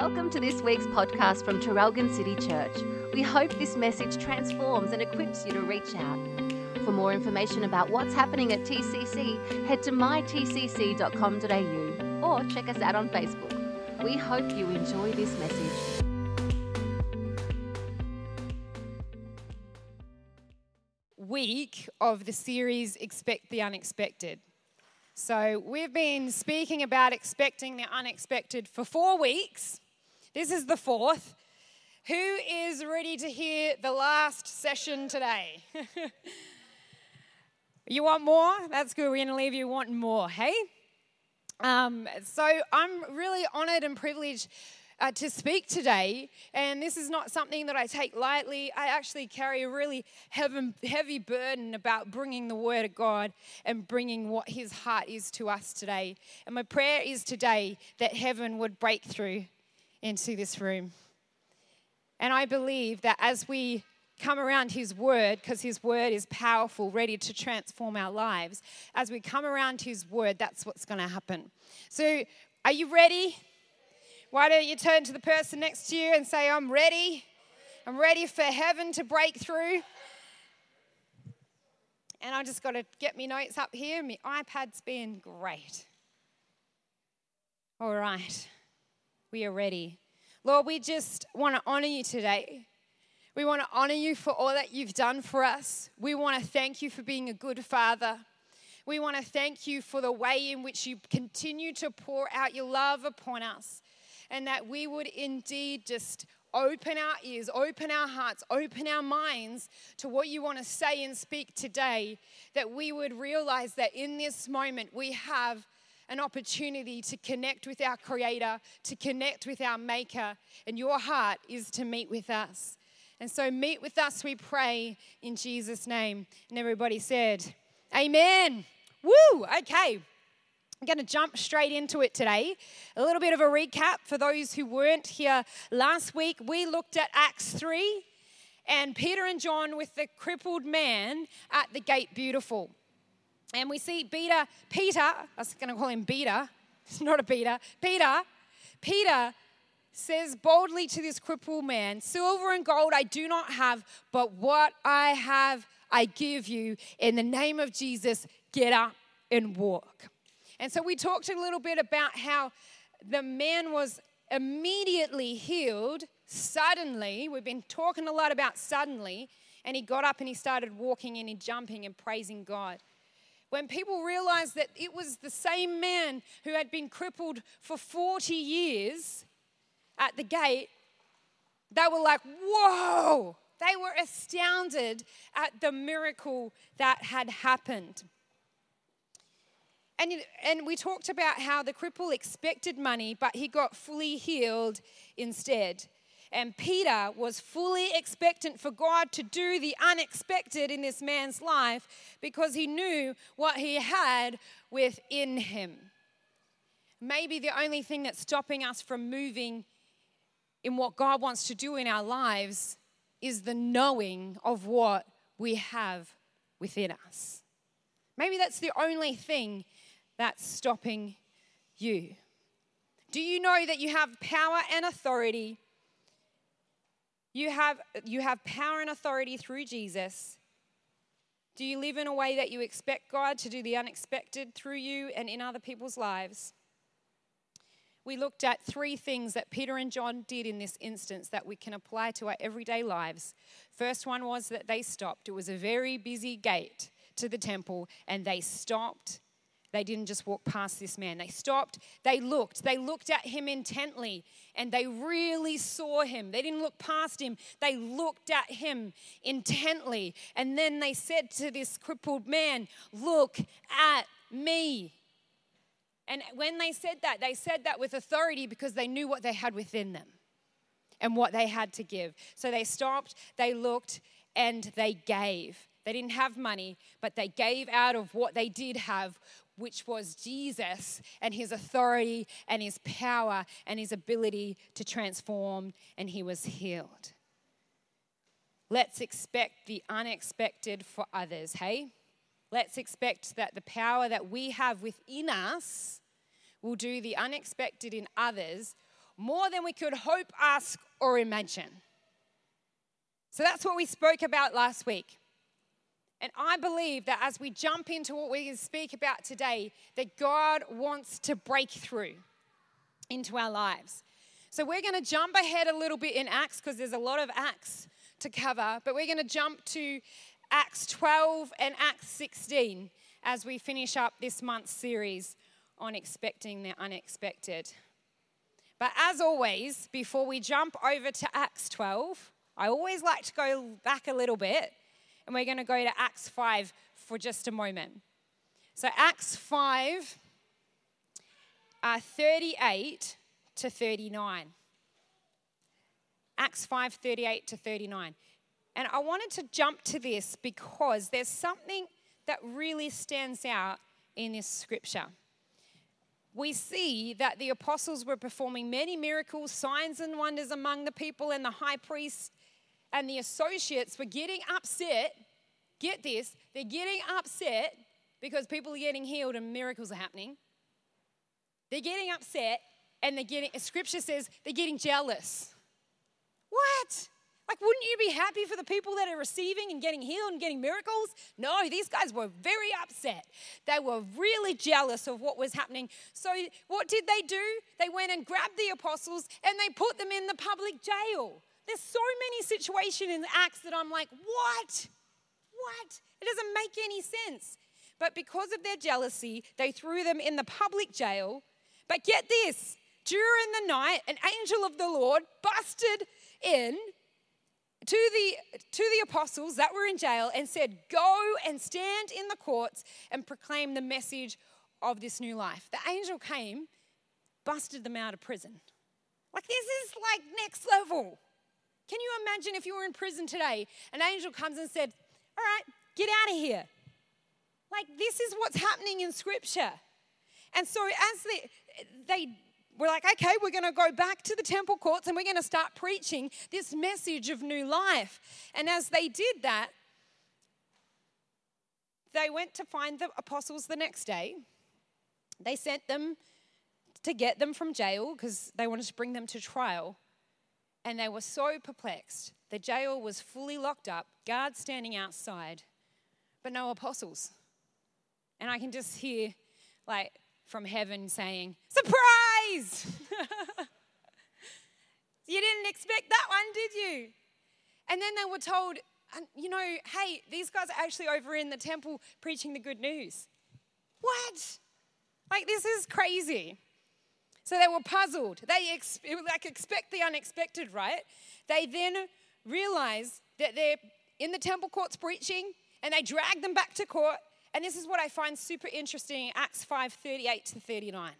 Welcome to this week's podcast from Traralgon City Church. We hope this message transforms and equips you to reach out. For more information about what's happening at TCC, head to mytcc.com.au or check us out on Facebook. We hope you enjoy this message. Week of the series Expect the Unexpected. So, we've been speaking about expecting the unexpected for four weeks. This is the fourth. Who is ready to hear the last session today? you want more? That's good. We're going to leave you wanting more, hey? Um, so, I'm really honored and privileged uh, to speak today. And this is not something that I take lightly. I actually carry a really heavy, heavy burden about bringing the Word of God and bringing what His heart is to us today. And my prayer is today that heaven would break through into this room. And I believe that as we come around His Word, because His Word is powerful, ready to transform our lives, as we come around His Word, that's what's going to happen. So, are you ready? Why don't you turn to the person next to you and say, I'm ready. I'm ready for heaven to break through. And I just got to get my notes up here. My iPad's been great. All right, we are ready. Lord, we just want to honor you today. We want to honor you for all that you've done for us. We want to thank you for being a good father. We want to thank you for the way in which you continue to pour out your love upon us and that we would indeed just open our ears, open our hearts, open our minds to what you want to say and speak today, that we would realize that in this moment we have an opportunity to connect with our Creator, to connect with our Maker, and your heart is to meet with us. And so, meet with us, we pray, in Jesus' name. And everybody said, Amen. Woo! Okay. I'm going to jump straight into it today. A little bit of a recap for those who weren't here last week. We looked at Acts 3 and Peter and John with the crippled man at the gate beautiful. And we see Peter, Peter, I was going to call him Peter, it's not a Peter, Peter, Peter says boldly to this crippled man, Silver and gold I do not have, but what I have I give you. In the name of Jesus, get up and walk. And so we talked a little bit about how the man was immediately healed suddenly. We've been talking a lot about suddenly. And he got up and he started walking and he jumping and praising God. When people realized that it was the same man who had been crippled for 40 years at the gate, they were like, whoa! They were astounded at the miracle that had happened. And, and we talked about how the cripple expected money, but he got fully healed instead. And Peter was fully expectant for God to do the unexpected in this man's life because he knew what he had within him. Maybe the only thing that's stopping us from moving in what God wants to do in our lives is the knowing of what we have within us. Maybe that's the only thing that's stopping you? Do you know that you have power and authority? You have, you have power and authority through Jesus. Do you live in a way that you expect God to do the unexpected through you and in other people's lives? We looked at three things that Peter and John did in this instance that we can apply to our everyday lives. First one was that they stopped. It was a very busy gate to the temple, and they stopped they didn't just walk past this man. They stopped, they looked, they looked at him intently, and they really saw him. They didn't look past him, they looked at him intently. And then they said to this crippled man, Look at me. And when they said that, they said that with authority because they knew what they had within them and what they had to give. So they stopped, they looked, and they gave. They didn't have money, but they gave out of what they did have, which was Jesus and his authority and his power and his ability to transform, and he was healed. Let's expect the unexpected for others, hey? Let's expect that the power that we have within us will do the unexpected in others more than we could hope, ask, or imagine. So that's what we spoke about last week. And I believe that as we jump into what we can speak about today, that God wants to break through into our lives. So we're going to jump ahead a little bit in Acts because there's a lot of Acts to cover, but we're going to jump to Acts 12 and Acts 16 as we finish up this month's series on expecting the unexpected. But as always, before we jump over to Acts 12, I always like to go back a little bit, and we're going to go to Acts 5 for just a moment. So, Acts 5, uh, 38 to 39. Acts 5, 38 to 39. And I wanted to jump to this because there's something that really stands out in this scripture. We see that the apostles were performing many miracles, signs, and wonders among the people, and the high priest and the associates were getting upset. Get this, they're getting upset because people are getting healed and miracles are happening. They're getting upset and they're getting, scripture says they're getting jealous. What? Like, wouldn't you be happy for the people that are receiving and getting healed and getting miracles? No, these guys were very upset. They were really jealous of what was happening. So, what did they do? They went and grabbed the apostles and they put them in the public jail. There's so many situations in Acts that I'm like, what? What? It doesn't make any sense. But because of their jealousy, they threw them in the public jail. But get this during the night, an angel of the Lord busted in to the, to the apostles that were in jail and said, Go and stand in the courts and proclaim the message of this new life. The angel came, busted them out of prison. Like, this is like next level. Can you imagine if you were in prison today? An angel comes and said, All right, get out of here. Like, this is what's happening in Scripture. And so, as they, they we're like, okay, we're going to go back to the temple courts and we're going to start preaching this message of new life. And as they did that, they went to find the apostles the next day. They sent them to get them from jail because they wanted to bring them to trial. And they were so perplexed. The jail was fully locked up, guards standing outside, but no apostles. And I can just hear, like, from heaven saying, Surprise! you didn't expect that one, did you? And then they were told, you know, hey, these guys are actually over in the temple preaching the good news. What? Like, this is crazy. So they were puzzled. They ex- like expect the unexpected, right? They then realize that they're in the temple courts preaching, and they drag them back to court, and this is what I find super interesting in Acts 5 38 to 39.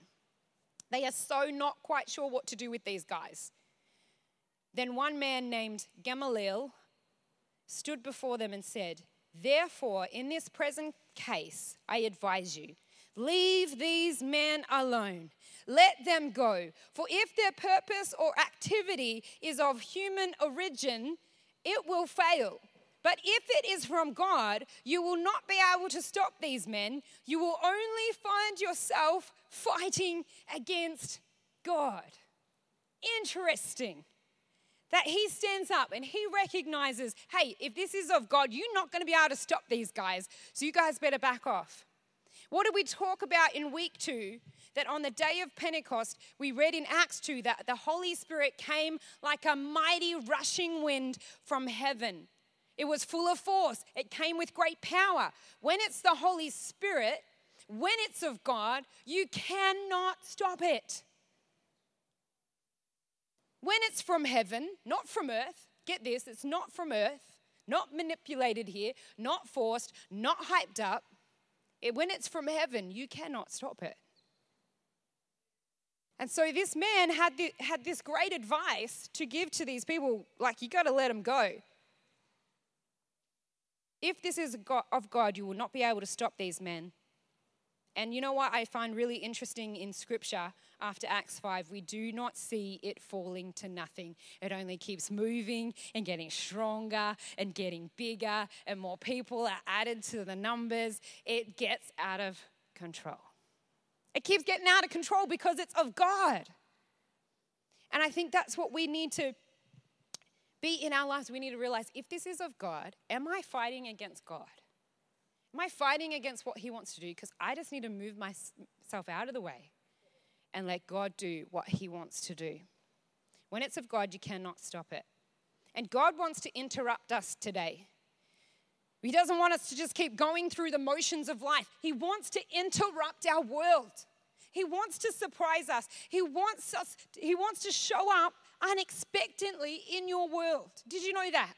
They are so not quite sure what to do with these guys. Then one man named Gamaliel stood before them and said, Therefore, in this present case, I advise you, leave these men alone. Let them go. For if their purpose or activity is of human origin, it will fail. But if it is from God, you will not be able to stop these men. You will only find yourself fighting against God. Interesting that he stands up and he recognizes hey, if this is of God, you're not going to be able to stop these guys, so you guys better back off. What did we talk about in week two? That on the day of Pentecost, we read in Acts 2 that the Holy Spirit came like a mighty rushing wind from heaven. It was full of force, it came with great power. When it's the Holy Spirit, when it's of God, you cannot stop it. When it's from heaven, not from earth, get this, it's not from earth, not manipulated here, not forced, not hyped up. It, when it's from heaven, you cannot stop it. And so this man had, the, had this great advice to give to these people like, you got to let them go. If this is of God, you will not be able to stop these men. And you know what I find really interesting in scripture after Acts 5? We do not see it falling to nothing. It only keeps moving and getting stronger and getting bigger, and more people are added to the numbers. It gets out of control. It keeps getting out of control because it's of God. And I think that's what we need to be in our lives. We need to realize if this is of God, am I fighting against God? Am I fighting against what He wants to do? Because I just need to move myself out of the way and let God do what He wants to do. When it's of God, you cannot stop it. And God wants to interrupt us today. He doesn't want us to just keep going through the motions of life. He wants to interrupt our world. He wants to surprise us. He wants us he wants to show up unexpectedly in your world. Did you know that?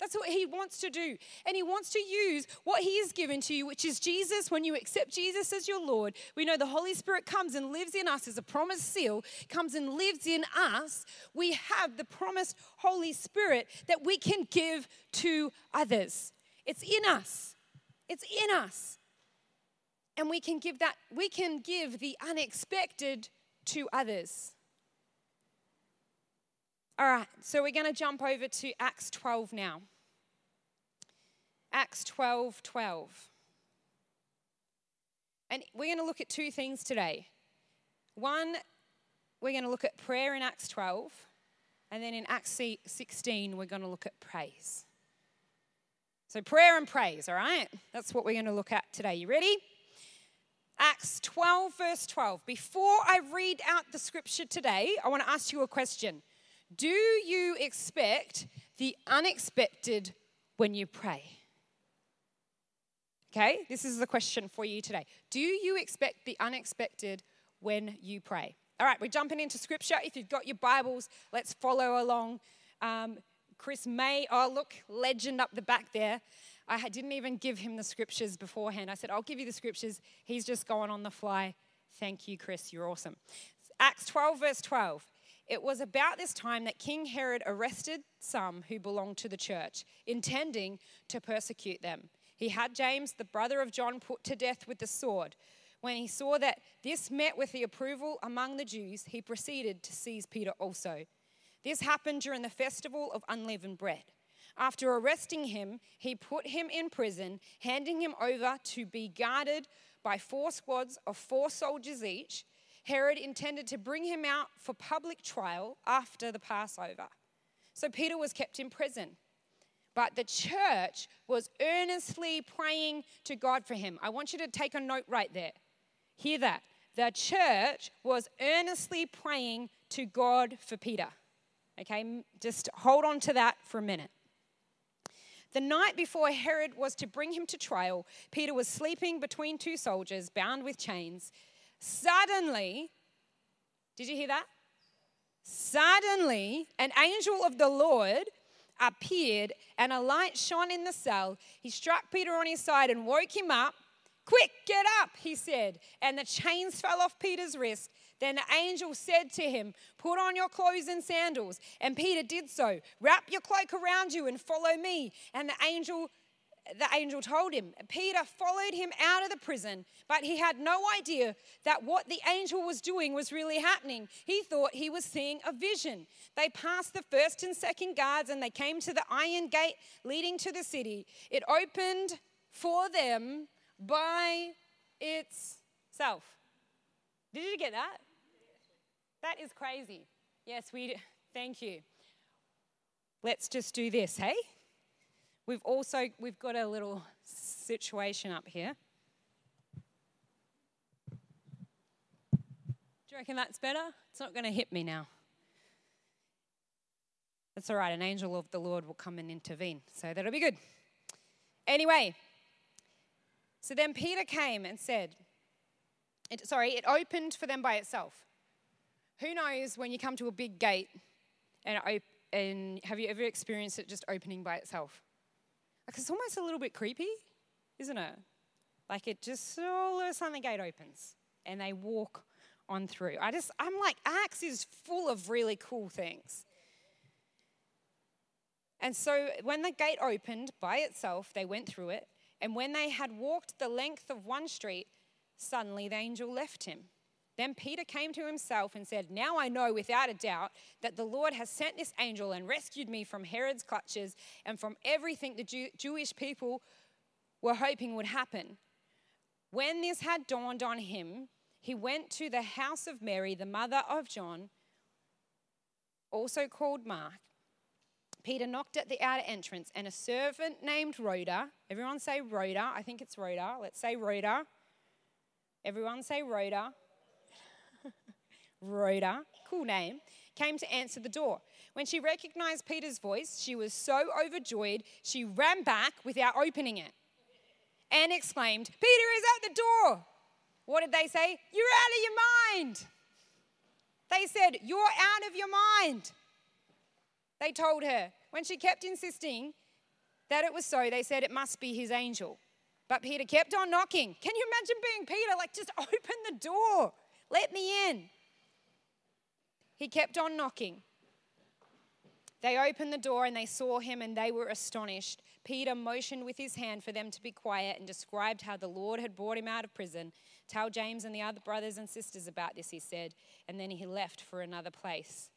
That's what he wants to do. And he wants to use what he has given to you, which is Jesus. When you accept Jesus as your Lord, we know the Holy Spirit comes and lives in us as a promised seal, comes and lives in us. We have the promised Holy Spirit that we can give to others. It's in us. It's in us. And we can give that, we can give the unexpected to others. All right, so we're going to jump over to Acts 12 now. Acts 12 12. And we're going to look at two things today. One, we're going to look at prayer in Acts 12, and then in Acts 16, we're going to look at praise. So, prayer and praise, all right? That's what we're going to look at today. You ready? Acts 12, verse 12. Before I read out the scripture today, I want to ask you a question. Do you expect the unexpected when you pray? Okay, this is the question for you today. Do you expect the unexpected when you pray? All right, we're jumping into scripture. If you've got your Bibles, let's follow along. Um, Chris May, oh, look, legend up the back there. I didn't even give him the scriptures beforehand. I said, I'll give you the scriptures. He's just going on the fly. Thank you, Chris. You're awesome. Acts 12, verse 12. It was about this time that King Herod arrested some who belonged to the church, intending to persecute them. He had James, the brother of John, put to death with the sword. When he saw that this met with the approval among the Jews, he proceeded to seize Peter also. This happened during the festival of unleavened bread. After arresting him, he put him in prison, handing him over to be guarded by four squads of four soldiers each. Herod intended to bring him out for public trial after the Passover. So Peter was kept in prison. But the church was earnestly praying to God for him. I want you to take a note right there. Hear that. The church was earnestly praying to God for Peter. Okay, just hold on to that for a minute. The night before Herod was to bring him to trial, Peter was sleeping between two soldiers bound with chains. Suddenly, did you hear that? Suddenly, an angel of the Lord appeared and a light shone in the cell. He struck Peter on his side and woke him up. Quick, get up, he said. And the chains fell off Peter's wrist. Then the angel said to him, Put on your clothes and sandals. And Peter did so. Wrap your cloak around you and follow me. And the angel the angel told him. Peter followed him out of the prison, but he had no idea that what the angel was doing was really happening. He thought he was seeing a vision. They passed the first and second guards and they came to the iron gate leading to the city. It opened for them by itself. Did you get that? That is crazy. Yes, we thank you. Let's just do this, hey? We've also we've got a little situation up here. Do you reckon that's better? It's not going to hit me now. That's all right. An angel of the Lord will come and intervene. So that'll be good. Anyway, so then Peter came and said, it, sorry, it opened for them by itself. Who knows when you come to a big gate and, op- and have you ever experienced it just opening by itself? Like it's almost a little bit creepy, isn't it? Like it just all of a sudden the gate opens and they walk on through. I just I'm like Acts is full of really cool things. And so when the gate opened by itself, they went through it. And when they had walked the length of one street, suddenly the angel left him. Then Peter came to himself and said, Now I know without a doubt that the Lord has sent this angel and rescued me from Herod's clutches and from everything the Jew- Jewish people were hoping would happen. When this had dawned on him, he went to the house of Mary, the mother of John, also called Mark, Peter knocked at the outer entrance, and a servant named Rhoda, everyone say Rhoda, I think it's Rhoda, let's say Rhoda. Everyone say Rhoda. Rhoda, cool name, came to answer the door. When she recognized Peter's voice, she was so overjoyed, she ran back without opening it and exclaimed, Peter is at the door. What did they say? You're out of your mind. They said, You're out of your mind. They told her. When she kept insisting that it was so, they said it must be his angel. But Peter kept on knocking. Can you imagine being Peter? Like, just open the door, let me in. He kept on knocking. They opened the door and they saw him and they were astonished. Peter motioned with his hand for them to be quiet and described how the Lord had brought him out of prison. Tell James and the other brothers and sisters about this, he said, and then he left for another place.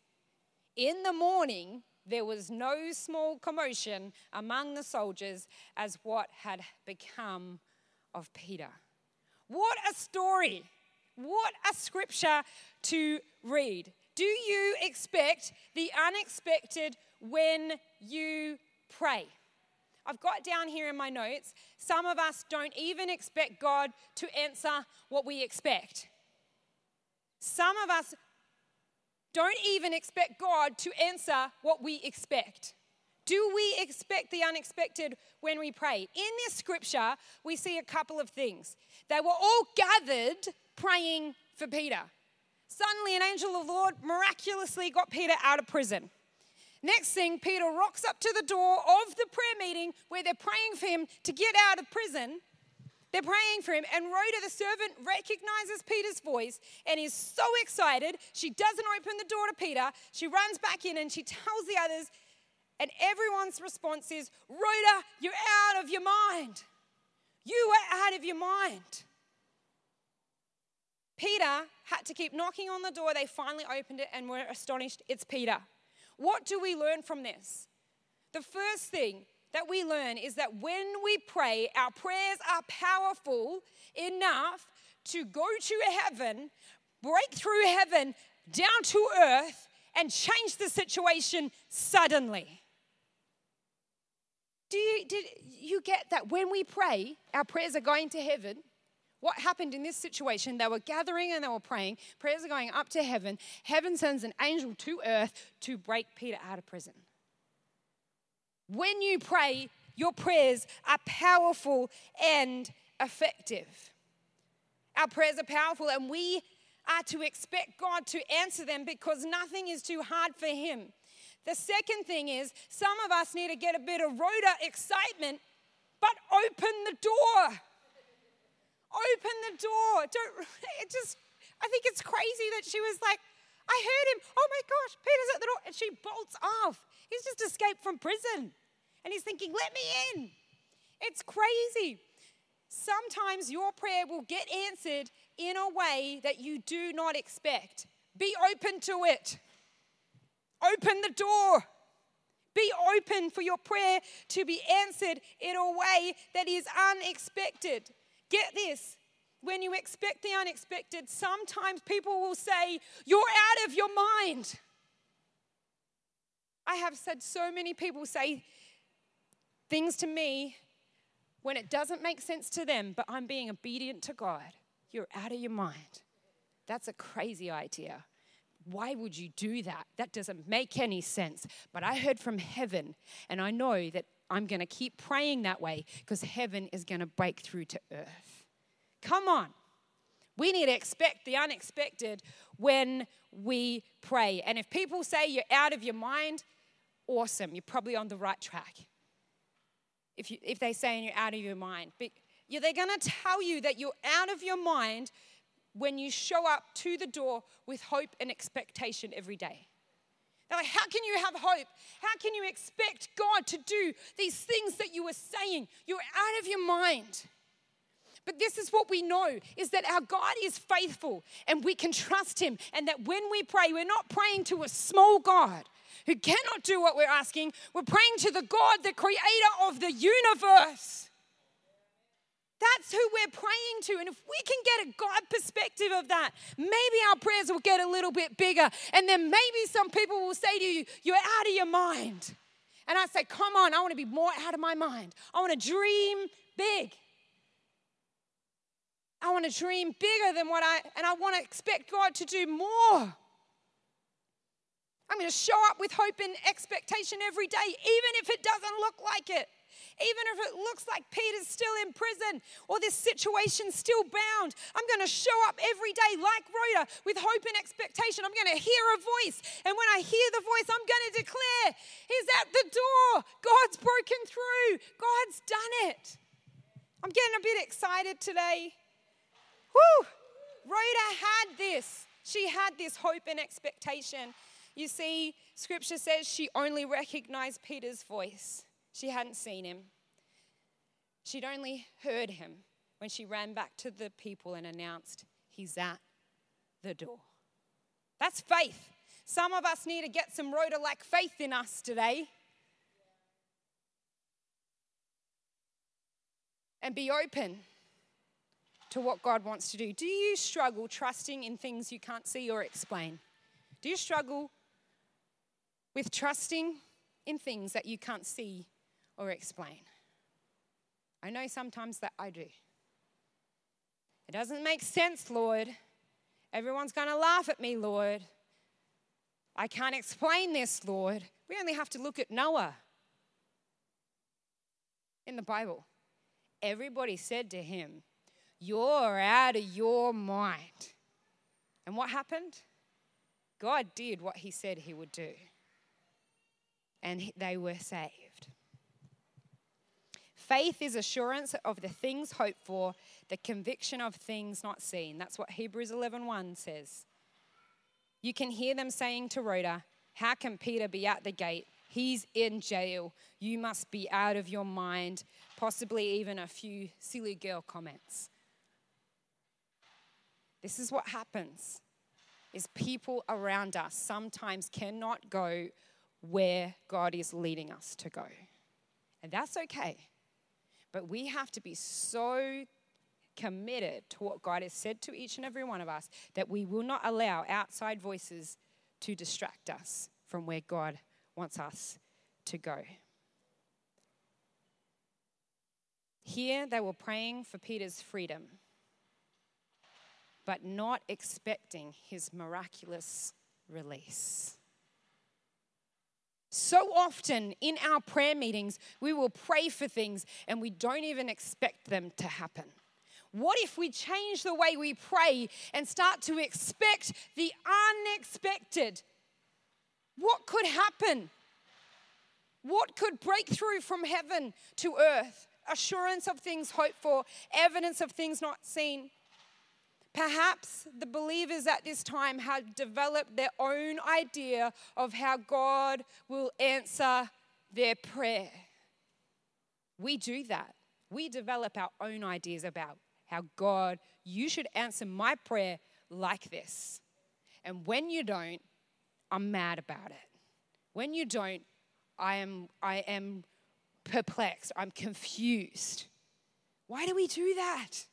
In the morning, there was no small commotion among the soldiers as what had become of Peter. What a story! What a scripture to read. Do you expect the unexpected when you pray? I've got down here in my notes, some of us don't even expect God to answer what we expect. Some of us don't even expect God to answer what we expect. Do we expect the unexpected when we pray? In this scripture, we see a couple of things. They were all gathered praying for Peter. Suddenly, an angel of the Lord miraculously got Peter out of prison. Next thing, Peter rocks up to the door of the prayer meeting where they're praying for him to get out of prison. They're praying for him, and Rhoda, the servant, recognizes Peter's voice and is so excited. She doesn't open the door to Peter. She runs back in and she tells the others, and everyone's response is, Rhoda, you're out of your mind. You are out of your mind. Peter had to keep knocking on the door. They finally opened it and were astonished. It's Peter. What do we learn from this? The first thing that we learn is that when we pray, our prayers are powerful enough to go to heaven, break through heaven down to earth, and change the situation suddenly. Do you, did you get that when we pray, our prayers are going to heaven? What happened in this situation? They were gathering and they were praying. Prayers are going up to heaven. Heaven sends an angel to earth to break Peter out of prison. When you pray, your prayers are powerful and effective. Our prayers are powerful, and we are to expect God to answer them because nothing is too hard for Him. The second thing is, some of us need to get a bit of Rhoda excitement, but open the door. Open the door. Don't, it just, I think it's crazy that she was like, I heard him. Oh my gosh, Peter's at the door. And she bolts off. He's just escaped from prison. And he's thinking, let me in. It's crazy. Sometimes your prayer will get answered in a way that you do not expect. Be open to it. Open the door. Be open for your prayer to be answered in a way that is unexpected. Get this. When you expect the unexpected, sometimes people will say, You're out of your mind. I have said so many people say things to me when it doesn't make sense to them, but I'm being obedient to God. You're out of your mind. That's a crazy idea. Why would you do that? That doesn't make any sense. But I heard from heaven, and I know that I'm going to keep praying that way because heaven is going to break through to earth. Come on. We need to expect the unexpected when we pray. And if people say you're out of your mind, awesome. You're probably on the right track. If, you, if they say you're out of your mind, but they're going to tell you that you're out of your mind when you show up to the door with hope and expectation every day. They're like, how can you have hope? How can you expect God to do these things that you were saying? You're out of your mind. But this is what we know is that our God is faithful and we can trust him and that when we pray we're not praying to a small God who cannot do what we're asking. We're praying to the God the creator of the universe. That's who we're praying to. And if we can get a God perspective of that, maybe our prayers will get a little bit bigger. And then maybe some people will say to you, You're out of your mind. And I say, Come on, I want to be more out of my mind. I want to dream big. I want to dream bigger than what I, and I want to expect God to do more. I'm going to show up with hope and expectation every day, even if it doesn't look like it. Even if it looks like Peter's still in prison or this situation's still bound, I'm going to show up every day like Rhoda with hope and expectation. I'm going to hear a voice. And when I hear the voice, I'm going to declare, He's at the door. God's broken through. God's done it. I'm getting a bit excited today. Woo! Rhoda had this. She had this hope and expectation. You see, scripture says she only recognized Peter's voice. She hadn't seen him. She'd only heard him when she ran back to the people and announced, He's at the door. That's faith. Some of us need to get some Rhoda like faith in us today. And be open to what God wants to do. Do you struggle trusting in things you can't see or explain? Do you struggle with trusting in things that you can't see or explain? I know sometimes that I do. It doesn't make sense, Lord. Everyone's going to laugh at me, Lord. I can't explain this, Lord. We only have to look at Noah in the Bible. Everybody said to him, You're out of your mind. And what happened? God did what he said he would do, and they were saved. Faith is assurance of the things hoped for, the conviction of things not seen. That's what Hebrews 11:1 says. You can hear them saying to Rhoda, "How can Peter be at the gate? He's in jail. You must be out of your mind." Possibly even a few silly girl comments. This is what happens. Is people around us sometimes cannot go where God is leading us to go. And that's okay. But we have to be so committed to what God has said to each and every one of us that we will not allow outside voices to distract us from where God wants us to go. Here, they were praying for Peter's freedom, but not expecting his miraculous release. So often in our prayer meetings, we will pray for things and we don't even expect them to happen. What if we change the way we pray and start to expect the unexpected? What could happen? What could break through from heaven to earth? Assurance of things hoped for, evidence of things not seen. Perhaps the believers at this time had developed their own idea of how God will answer their prayer. We do that. We develop our own ideas about how God, you should answer my prayer like this. And when you don't, I'm mad about it. When you don't, I am, I am perplexed. I'm confused. Why do we do that?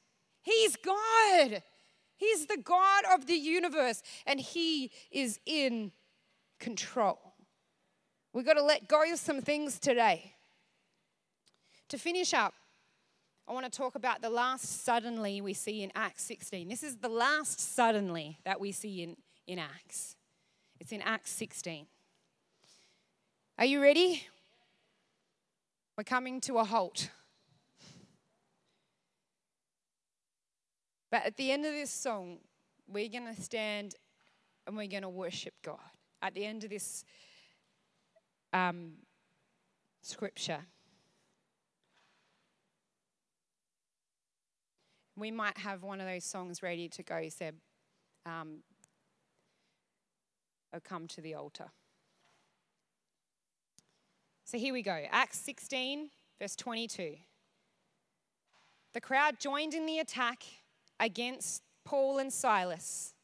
He's God. He's the God of the universe and He is in control. We've got to let go of some things today. To finish up, I want to talk about the last suddenly we see in Acts 16. This is the last suddenly that we see in, in Acts. It's in Acts 16. Are you ready? We're coming to a halt. But at the end of this song, we're going to stand and we're going to worship God. At the end of this um, scripture, we might have one of those songs ready to go, Seb. Um, or come to the altar. So here we go Acts 16, verse 22. The crowd joined in the attack against Paul and Silas,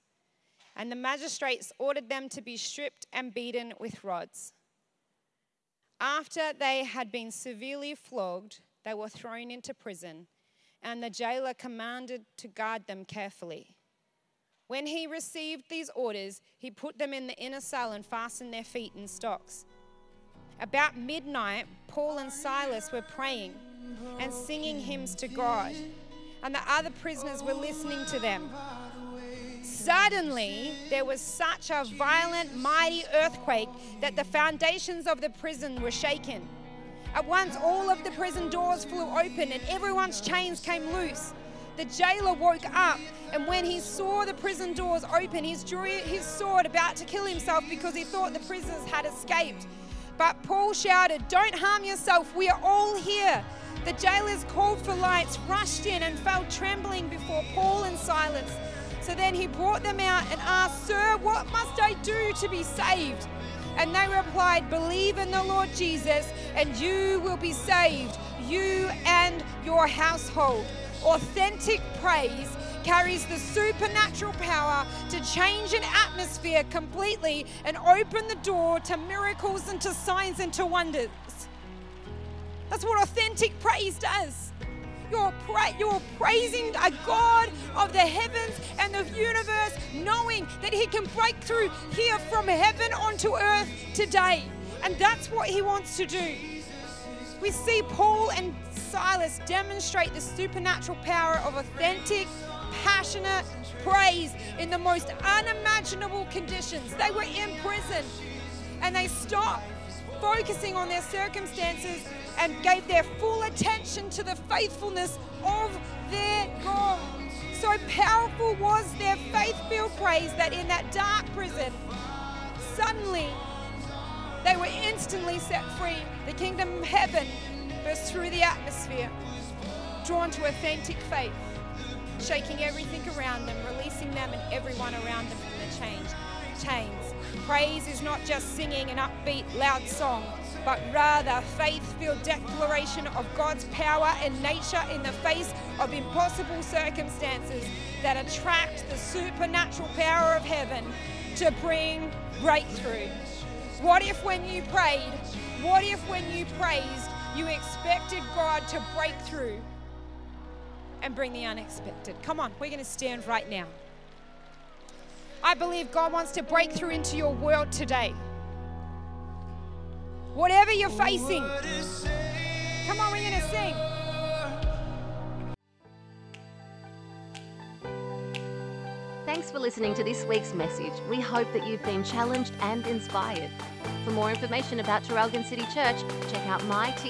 and the magistrates ordered them to be stripped and beaten with rods. After they had been severely flogged, they were thrown into prison, and the jailer commanded to guard them carefully. When he received these orders, he put them in the inner cell and fastened their feet in stocks. About midnight, Paul and Silas were praying and singing hymns to God, and the other prisoners were listening to them. Suddenly, there was such a violent, mighty earthquake that the foundations of the prison were shaken. At once, all of the prison doors flew open and everyone's chains came loose. The jailer woke up, and when he saw the prison doors open, he drew his sword about to kill himself because he thought the prisoners had escaped. But Paul shouted, Don't harm yourself, we are all here. The jailers called for lights, rushed in, and fell trembling before Paul and Silas. So then he brought them out and asked, Sir, what must I do to be saved? And they replied, Believe in the Lord Jesus, and you will be saved, you and your household. Authentic praise carries the supernatural power to change an atmosphere completely and open the door to miracles and to signs and to wonders. That's what authentic praise does. You're, pra- you're praising a God of the heavens and the universe, knowing that He can break through here from heaven onto earth today. And that's what He wants to do. We see Paul and Silas demonstrate the supernatural power of authentic, passionate praise in the most unimaginable conditions. They were in prison and they stopped focusing on their circumstances and gave their full attention to the faithfulness of their God. So powerful was their faith filled praise that in that dark prison, suddenly they were instantly set free. The kingdom of heaven burst through the atmosphere, drawn to authentic faith, shaking everything around them, releasing them and everyone around them from the change, chains. Praise is not just singing an upbeat, loud song but rather faith filled declaration of God's power and nature in the face of impossible circumstances that attract the supernatural power of heaven to bring breakthrough. What if when you prayed, what if when you praised, you expected God to break through and bring the unexpected? Come on, we're going to stand right now. I believe God wants to break through into your world today. Whatever you're facing. Come on, we're going to sing. Thanks for listening to this week's message. We hope that you've been challenged and inspired. For more information about Traralgon City Church, check out mytcc.com.au.